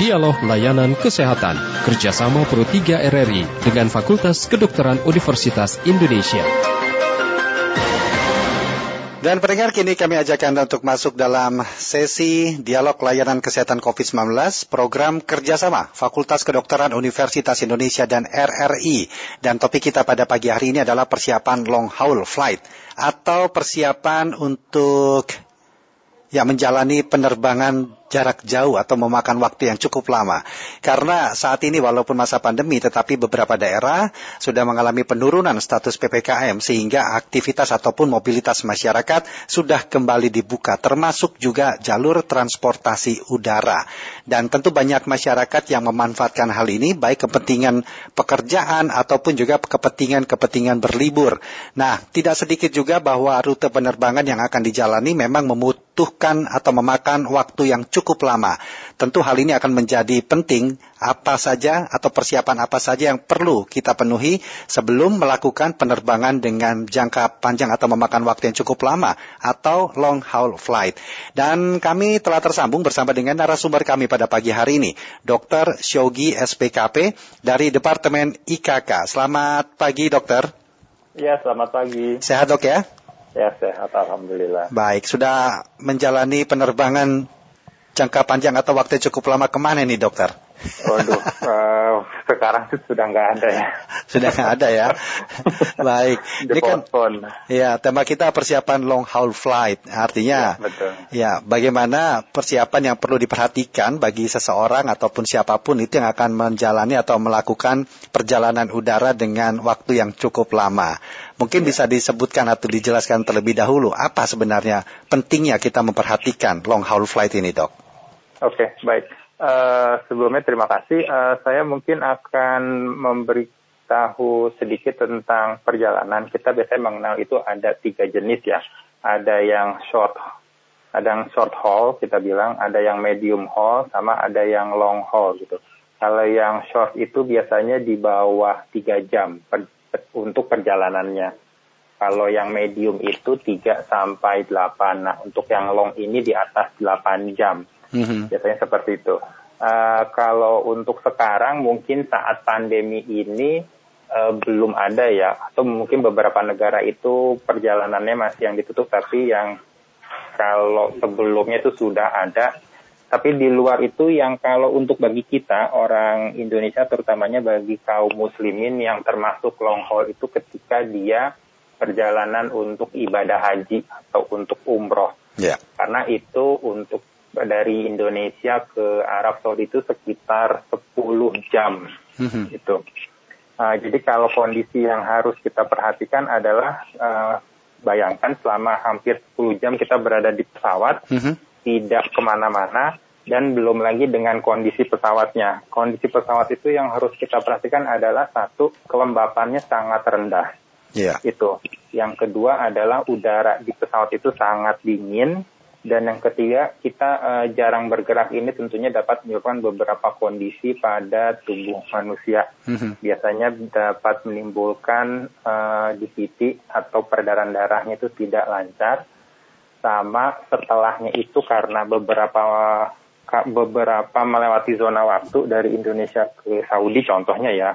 Dialog Layanan Kesehatan kerjasama Pro 3 RRI dengan Fakultas Kedokteran Universitas Indonesia. Dan pendengar kini kami ajak Anda untuk masuk dalam sesi Dialog Layanan Kesehatan COVID-19 program kerjasama Fakultas Kedokteran Universitas Indonesia dan RRI. Dan topik kita pada pagi hari ini adalah persiapan long haul flight atau persiapan untuk ya menjalani penerbangan jarak jauh atau memakan waktu yang cukup lama. Karena saat ini walaupun masa pandemi tetapi beberapa daerah sudah mengalami penurunan status PPKM sehingga aktivitas ataupun mobilitas masyarakat sudah kembali dibuka termasuk juga jalur transportasi udara. Dan tentu banyak masyarakat yang memanfaatkan hal ini baik kepentingan pekerjaan ataupun juga kepentingan-kepentingan berlibur. Nah, tidak sedikit juga bahwa rute penerbangan yang akan dijalani memang membutuhkan atau memakan waktu yang cukup cukup lama. Tentu hal ini akan menjadi penting apa saja atau persiapan apa saja yang perlu kita penuhi sebelum melakukan penerbangan dengan jangka panjang atau memakan waktu yang cukup lama atau long haul flight. Dan kami telah tersambung bersama dengan narasumber kami pada pagi hari ini, Dr. Shogi SPKP dari Departemen IKK. Selamat pagi, Dokter. Ya, selamat pagi. Sehat, Dok ya? Ya, sehat. Alhamdulillah. Baik, sudah menjalani penerbangan jangka panjang atau waktu cukup lama ke mana nih dokter? Waduh, uh, sekarang sudah nggak ada ya. Sudah nggak ada ya. Baik. Ini kan, ya tema kita persiapan long haul flight. Artinya, ya, betul. ya bagaimana persiapan yang perlu diperhatikan bagi seseorang ataupun siapa pun itu yang akan menjalani atau melakukan perjalanan udara dengan waktu yang cukup lama. Mungkin bisa disebutkan atau dijelaskan terlebih dahulu apa sebenarnya pentingnya kita memperhatikan long haul flight ini, dok. Oke, okay, baik. Uh, sebelumnya terima kasih. Uh, saya mungkin akan memberitahu sedikit tentang perjalanan. Kita biasanya mengenal itu ada tiga jenis ya. Ada yang short, ada yang short haul kita bilang, ada yang medium haul, sama ada yang long haul gitu. Kalau yang short itu biasanya di bawah tiga jam per untuk perjalanannya. Kalau yang medium itu 3 sampai 8. Nah, untuk yang long ini di atas 8 jam. Mm-hmm. Biasanya seperti itu. Uh, kalau untuk sekarang mungkin saat pandemi ini uh, belum ada ya atau mungkin beberapa negara itu perjalanannya masih yang ditutup tapi yang kalau sebelumnya itu sudah ada tapi di luar itu yang kalau untuk bagi kita orang Indonesia terutamanya bagi kaum muslimin yang termasuk long haul itu ketika dia perjalanan untuk ibadah haji atau untuk umroh. Yeah. Karena itu untuk dari Indonesia ke Arab Saudi itu sekitar 10 jam. Mm-hmm. Itu. Uh, jadi kalau kondisi yang harus kita perhatikan adalah uh, bayangkan selama hampir 10 jam kita berada di pesawat. Mm-hmm tidak ke mana-mana, dan belum lagi dengan kondisi pesawatnya. Kondisi pesawat itu yang harus kita perhatikan adalah satu, kelembapannya sangat rendah. Yeah. Itu. Yang kedua adalah udara di pesawat itu sangat dingin. Dan yang ketiga, kita uh, jarang bergerak ini tentunya dapat menyebabkan beberapa kondisi pada tubuh manusia. Mm-hmm. Biasanya dapat menimbulkan uh, eh, DVT atau peredaran darahnya itu tidak lancar sama setelahnya itu karena beberapa beberapa melewati zona waktu dari Indonesia ke Saudi contohnya ya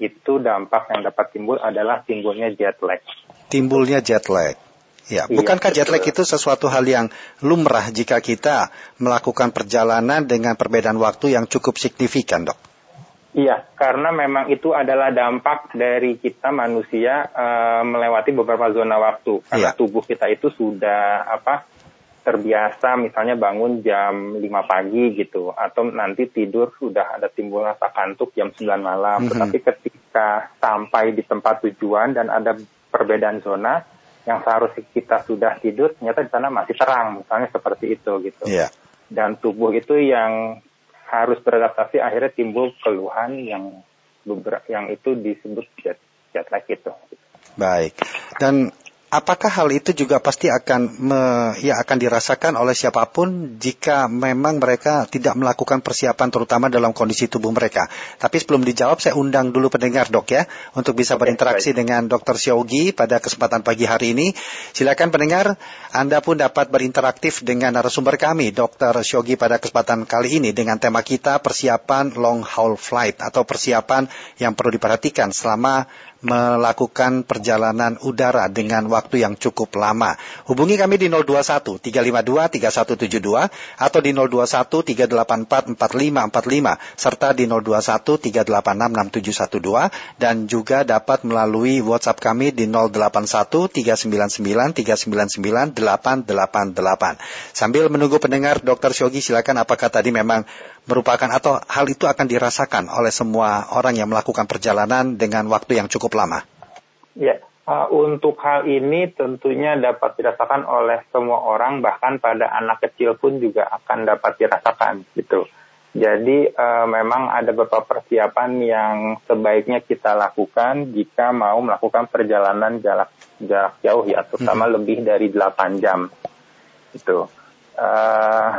itu dampak yang dapat timbul adalah timbulnya jet lag. Timbulnya jet lag. Ya, iya, bukankah jet lag itu sesuatu hal yang lumrah jika kita melakukan perjalanan dengan perbedaan waktu yang cukup signifikan, Dok? Iya, karena memang itu adalah dampak dari kita manusia uh, melewati beberapa zona waktu. Karena iya. tubuh kita itu sudah apa terbiasa misalnya bangun jam 5 pagi gitu atau nanti tidur sudah ada timbul rasa kantuk jam 9 malam. Mm -hmm. Tetapi ketika sampai di tempat tujuan dan ada perbedaan zona yang seharusnya kita sudah tidur ternyata di sana masih terang misalnya seperti itu gitu. Yeah. Dan tubuh itu yang harus beradaptasi akhirnya timbul keluhan yang beberapa yang itu disebut jet jet lag itu. Baik. Dan apakah hal itu juga pasti akan me, ya akan dirasakan oleh siapa pun jika memang mereka tidak melakukan persiapan terutama dalam kondisi tubuh mereka. Tapi sebelum dijawab saya undang dulu pendengar dok ya untuk bisa berinteraksi baik. dengan Dr. Siogi pada kesempatan pagi hari ini. Silakan pendengar, Anda pun dapat berinteraktif dengan narasumber kami Dr. Siogi pada kesempatan kali ini dengan tema kita persiapan long haul flight atau persiapan yang perlu diperhatikan selama melakukan perjalanan udara dengan waktu yang cukup lama. Hubungi kami di 021 352 3172 atau di 021 384 4545 serta di 021 386 6712 dan juga dapat melalui WhatsApp kami di 081 399 399 888. Sambil menunggu pendengar Dr. Shogi silakan apakah tadi memang merupakan atau hal itu akan dirasakan oleh semua orang yang melakukan perjalanan dengan waktu yang cukup lama? Ya, uh, untuk hal ini tentunya dapat dirasakan oleh semua orang, bahkan pada anak kecil pun juga akan dapat dirasakan gitu. Jadi uh, memang ada beberapa persiapan yang sebaiknya kita lakukan jika mau melakukan perjalanan jarak jarak jauh ya, terutama hmm. lebih dari 8 jam. Itu. Uh,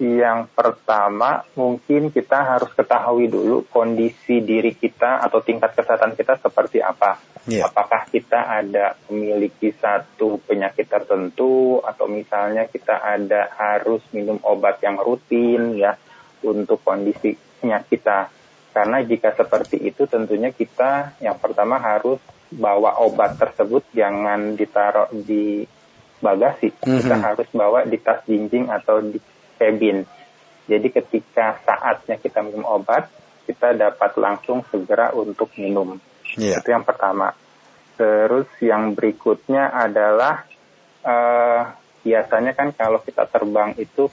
yang pertama mungkin kita harus ketahui dulu kondisi diri kita atau tingkat kesehatan kita seperti apa. Yeah. Apakah kita ada memiliki satu penyakit tertentu atau misalnya kita ada harus minum obat yang rutin ya untuk kondisinya kita. Karena jika seperti itu tentunya kita yang pertama harus bawa obat tersebut jangan ditaruh di bagasi. Mm -hmm. Kita harus bawa di tas jinjing atau di cabin. Jadi ketika saatnya kita minum obat, kita dapat langsung segera untuk minum. Yeah. Itu yang pertama. Terus yang berikutnya adalah uh, biasanya kan kalau kita terbang itu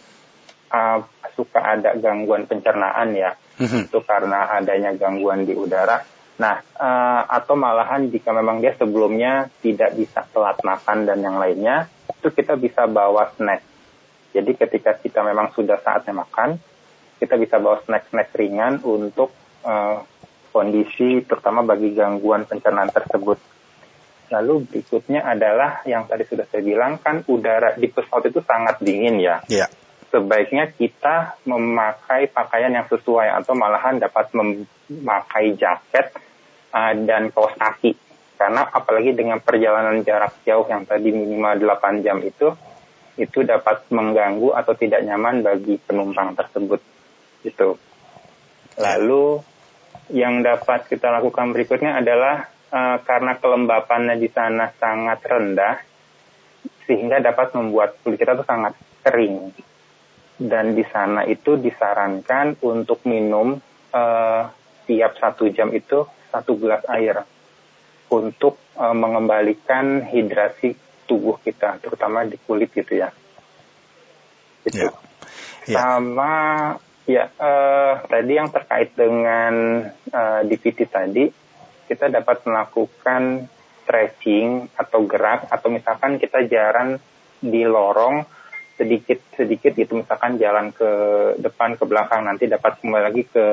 uh, suka ada gangguan pencernaan ya. Mm-hmm. Itu karena adanya gangguan di udara. Nah, uh, atau malahan jika memang dia sebelumnya tidak bisa telat makan dan yang lainnya, itu kita bisa bawa snack jadi ketika kita memang sudah saatnya makan, kita bisa bawa snack-snack ringan untuk uh, kondisi terutama bagi gangguan pencernaan tersebut. Lalu berikutnya adalah yang tadi sudah saya bilang kan udara di pesawat itu sangat dingin ya. Yeah. Sebaiknya kita memakai pakaian yang sesuai atau malahan dapat memakai jaket uh, dan kaos kaki. Karena apalagi dengan perjalanan jarak jauh yang tadi minimal 8 jam itu, itu dapat mengganggu atau tidak nyaman bagi penumpang tersebut. Itu. Lalu yang dapat kita lakukan berikutnya adalah uh, karena kelembapannya di sana sangat rendah, sehingga dapat membuat kulit kita itu sangat kering. Dan di sana itu disarankan untuk minum uh, tiap satu jam itu satu gelas air untuk uh, mengembalikan hidrasi tubuh kita, terutama di kulit gitu ya. Gitu. Yeah. Yeah. Sama ya uh, tadi yang terkait dengan uh, eh, DVT tadi, kita dapat melakukan stretching atau gerak atau misalkan kita jalan di lorong sedikit sedikit gitu misalkan jalan ke depan ke belakang nanti dapat kembali lagi ke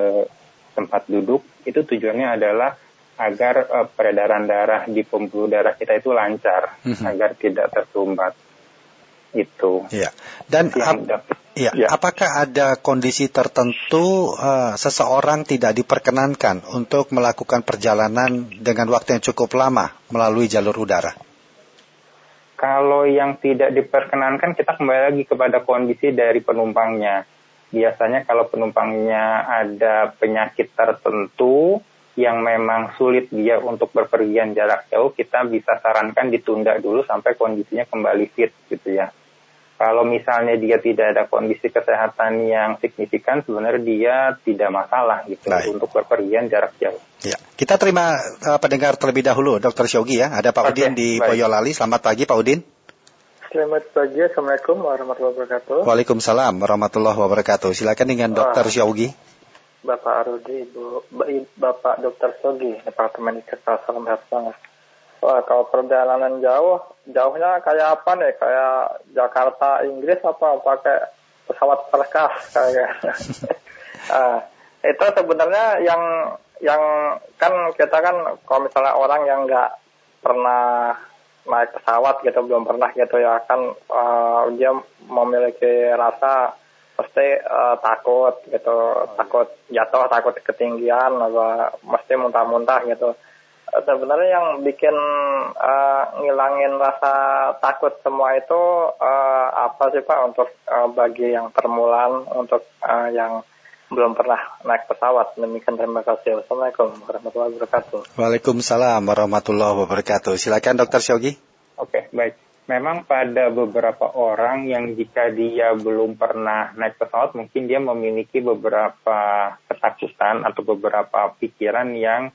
tempat duduk itu tujuannya adalah agar uh, peredaran darah di pembuluh darah kita itu lancar mm-hmm. agar tidak tersumbat itu. Ya. Dan ap- ya, ya. apakah ada kondisi tertentu uh, seseorang tidak diperkenankan untuk melakukan perjalanan dengan waktu yang cukup lama melalui jalur udara? Kalau yang tidak diperkenankan kita kembali lagi kepada kondisi dari penumpangnya. Biasanya kalau penumpangnya ada penyakit tertentu yang memang sulit dia untuk berpergian jarak jauh, kita bisa sarankan ditunda dulu sampai kondisinya kembali fit gitu ya. Kalau misalnya dia tidak ada kondisi kesehatan yang signifikan, sebenarnya dia tidak masalah gitu Baik. untuk berpergian jarak jauh. Ya. Kita terima uh, pendengar terlebih dahulu, Dr. Syogi ya. Ada Pak Udin di baik. Boyolali. Selamat pagi, Pak Udin. Selamat pagi, Assalamualaikum warahmatullahi wabarakatuh. Waalaikumsalam warahmatullahi wabarakatuh. Silakan dengan Dr. Syogi. Bapak Arudi, Ibu, Bapak Dr. Sogi, Departemen IKK, salam sehat banget. Wah, kalau perjalanan jauh, jauhnya kayak apa nih? Kayak Jakarta, Inggris apa pakai pesawat perkas kayak? uh, itu sebenarnya yang yang kan kita kan kalau misalnya orang yang nggak pernah naik pesawat gitu belum pernah gitu ya kan uh, dia memiliki rasa pasti uh, takut gitu takut jatuh takut ketinggian atau mesti muntah-muntah gitu sebenarnya yang bikin uh, ngilangin rasa takut semua itu uh, apa sih Pak untuk uh, bagi yang permulaan untuk uh, yang belum pernah naik pesawat. Demikian terima kasih. Wassalamualaikum warahmatullahi wabarakatuh. Waalaikumsalam warahmatullahi wabarakatuh. Silakan Dokter Syogi. Oke, baik. Memang pada beberapa orang yang jika dia belum pernah naik pesawat, mungkin dia memiliki beberapa ketakutan atau beberapa pikiran yang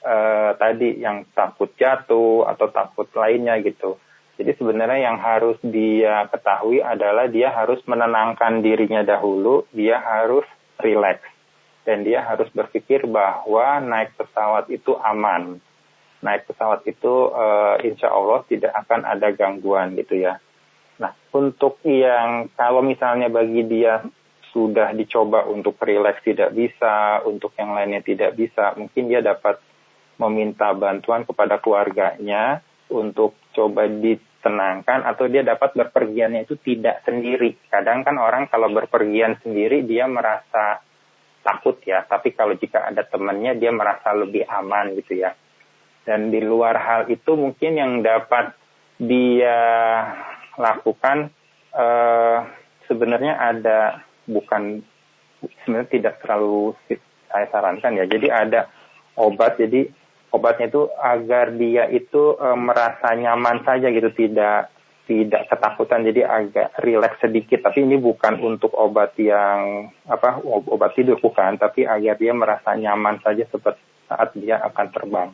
uh, tadi yang takut jatuh atau takut lainnya gitu. Jadi sebenarnya yang harus dia ketahui adalah dia harus menenangkan dirinya dahulu, dia harus rileks dan dia harus berpikir bahwa naik pesawat itu aman. Naik pesawat itu uh, insya Allah tidak akan ada gangguan gitu ya. Nah untuk yang kalau misalnya bagi dia sudah dicoba untuk rileks tidak bisa, untuk yang lainnya tidak bisa, mungkin dia dapat meminta bantuan kepada keluarganya untuk coba ditenangkan atau dia dapat berpergiannya itu tidak sendiri. Kadang kan orang kalau berpergian sendiri dia merasa takut ya, tapi kalau jika ada temannya dia merasa lebih aman gitu ya. Dan di luar hal itu mungkin yang dapat dia lakukan eh, sebenarnya ada bukan sebenarnya tidak terlalu saya sarankan ya. Jadi ada obat jadi obatnya itu agar dia itu e, merasa nyaman saja gitu tidak tidak ketakutan jadi agak rileks sedikit. Tapi ini bukan untuk obat yang apa obat tidur bukan. Tapi agar dia merasa nyaman saja seperti saat dia akan terbang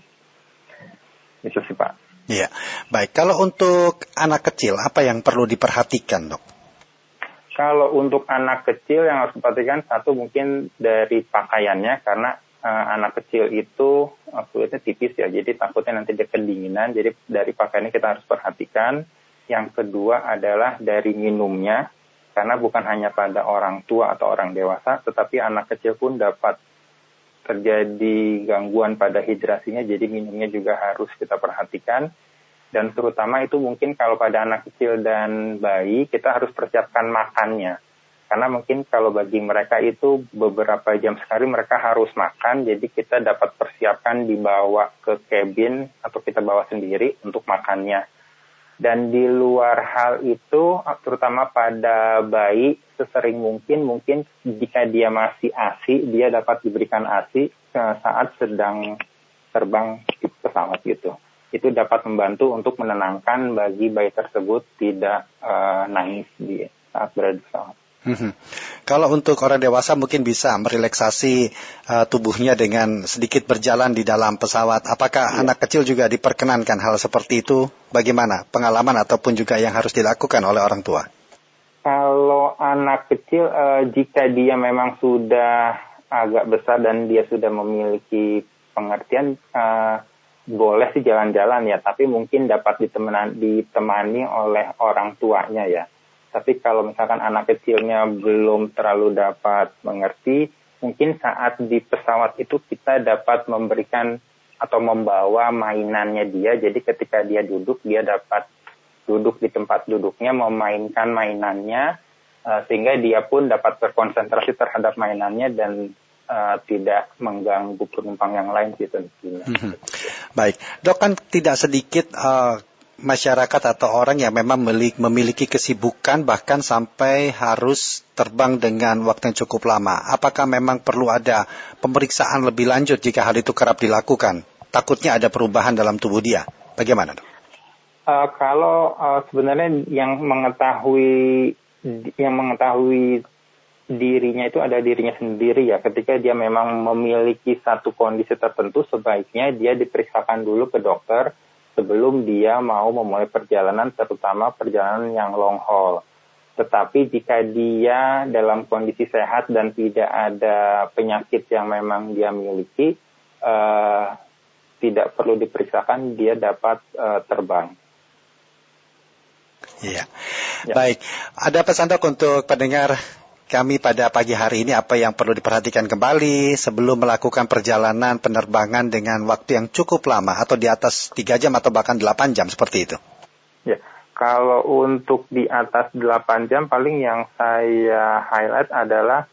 itu sih pak iya baik kalau untuk anak kecil apa yang perlu diperhatikan dok kalau untuk anak kecil yang harus diperhatikan satu mungkin dari pakaiannya karena uh, anak kecil itu uh, kulitnya tipis ya, jadi takutnya nanti dia kedinginan. Jadi dari pakaiannya kita harus perhatikan. Yang kedua adalah dari minumnya, karena bukan hanya pada orang tua atau orang dewasa, tetapi anak kecil pun dapat terjadi gangguan pada hidrasinya, jadi minumnya juga harus kita perhatikan. Dan terutama itu mungkin kalau pada anak kecil dan bayi, kita harus persiapkan makannya karena mungkin kalau bagi mereka itu beberapa jam sekali mereka harus makan, jadi kita dapat persiapkan dibawa ke cabin atau kita bawa sendiri untuk makannya. Dan di luar hal itu, terutama pada bayi, sesering mungkin, mungkin jika dia masih ASI, dia dapat diberikan ASI saat sedang terbang di pesawat gitu. Itu dapat membantu untuk menenangkan bagi bayi tersebut tidak uh, nangis di saat berada di pesawat. Hmm. Kalau untuk orang dewasa mungkin bisa merelaksasi uh, tubuhnya dengan sedikit berjalan di dalam pesawat. Apakah ya. anak kecil juga diperkenankan hal seperti itu? Bagaimana pengalaman ataupun juga yang harus dilakukan oleh orang tua? Kalau anak kecil, uh, jika dia memang sudah agak besar dan dia sudah memiliki pengertian, uh, boleh sih jalan-jalan ya, tapi mungkin dapat ditemani, ditemani oleh orang tuanya ya tapi kalau misalkan anak kecilnya belum terlalu dapat mengerti, mungkin saat di pesawat itu kita dapat memberikan atau membawa mainannya dia. Jadi ketika dia duduk, dia dapat duduk di tempat duduknya, memainkan mainannya, uh, sehingga dia pun dapat berkonsentrasi terhadap mainannya dan uh, tidak mengganggu penumpang yang lain gitu. Hmm. Baik, dok kan tidak sedikit uh, masyarakat atau orang yang memang memiliki kesibukan bahkan sampai harus terbang dengan waktu yang cukup lama. Apakah memang perlu ada pemeriksaan lebih lanjut jika hal itu kerap dilakukan? Takutnya ada perubahan dalam tubuh dia. Bagaimana? Uh, kalau uh, sebenarnya yang mengetahui yang mengetahui dirinya itu ada dirinya sendiri ya. Ketika dia memang memiliki satu kondisi tertentu, sebaiknya dia diperiksakan dulu ke dokter sebelum dia mau memulai perjalanan, terutama perjalanan yang long haul. Tetapi jika dia dalam kondisi sehat dan tidak ada penyakit yang memang dia miliki, uh, tidak perlu diperiksakan, dia dapat uh, terbang. Iya. Ya. Baik. Ada pesan dok untuk pendengar kami pada pagi hari ini apa yang perlu diperhatikan kembali sebelum melakukan perjalanan penerbangan dengan waktu yang cukup lama atau di atas 3 jam atau bahkan 8 jam seperti itu? Ya, kalau untuk di atas 8 jam paling yang saya highlight adalah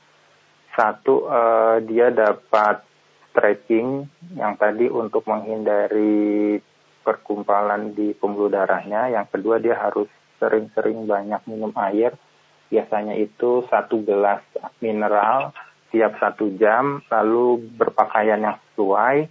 satu uh, dia dapat stretching yang tadi untuk menghindari perkumpalan di pembuluh darahnya. Yang kedua dia harus sering-sering banyak minum air. Biasanya itu satu gelas mineral tiap satu jam, lalu berpakaian yang sesuai,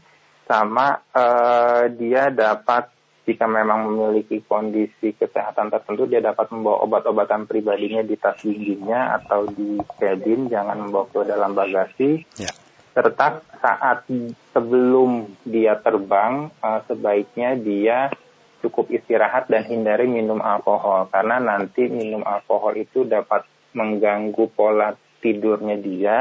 sama uh, dia dapat jika memang memiliki kondisi kesehatan tertentu, dia dapat membawa obat-obatan pribadinya di tas ginginya atau di cabin, jangan membawa ke dalam bagasi. Ya serta saat sebelum dia terbang uh, sebaiknya dia cukup istirahat dan hindari minum alkohol karena nanti minum alkohol itu dapat mengganggu pola tidurnya dia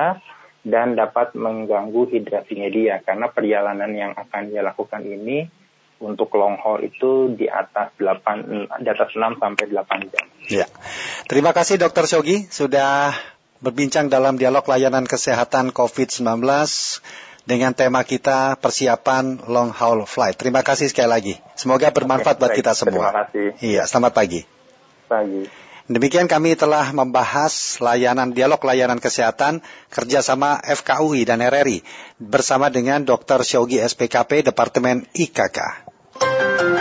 dan dapat mengganggu hidrasinya dia karena perjalanan yang akan dia lakukan ini untuk long haul itu di atas 8 di atas 6 sampai 8 jam. Ya. Terima kasih Dokter Shogi sudah berbincang dalam dialog layanan kesehatan COVID-19 dengan tema kita persiapan long haul flight. Terima kasih sekali lagi. Semoga bermanfaat buat kita semua. Terima kasih. Iya, selamat pagi. Pagi. Demikian kami telah membahas layanan dialog layanan kesehatan kerjasama FKUI dan RRI bersama dengan Dr. Syogi SPKP Departemen IKK.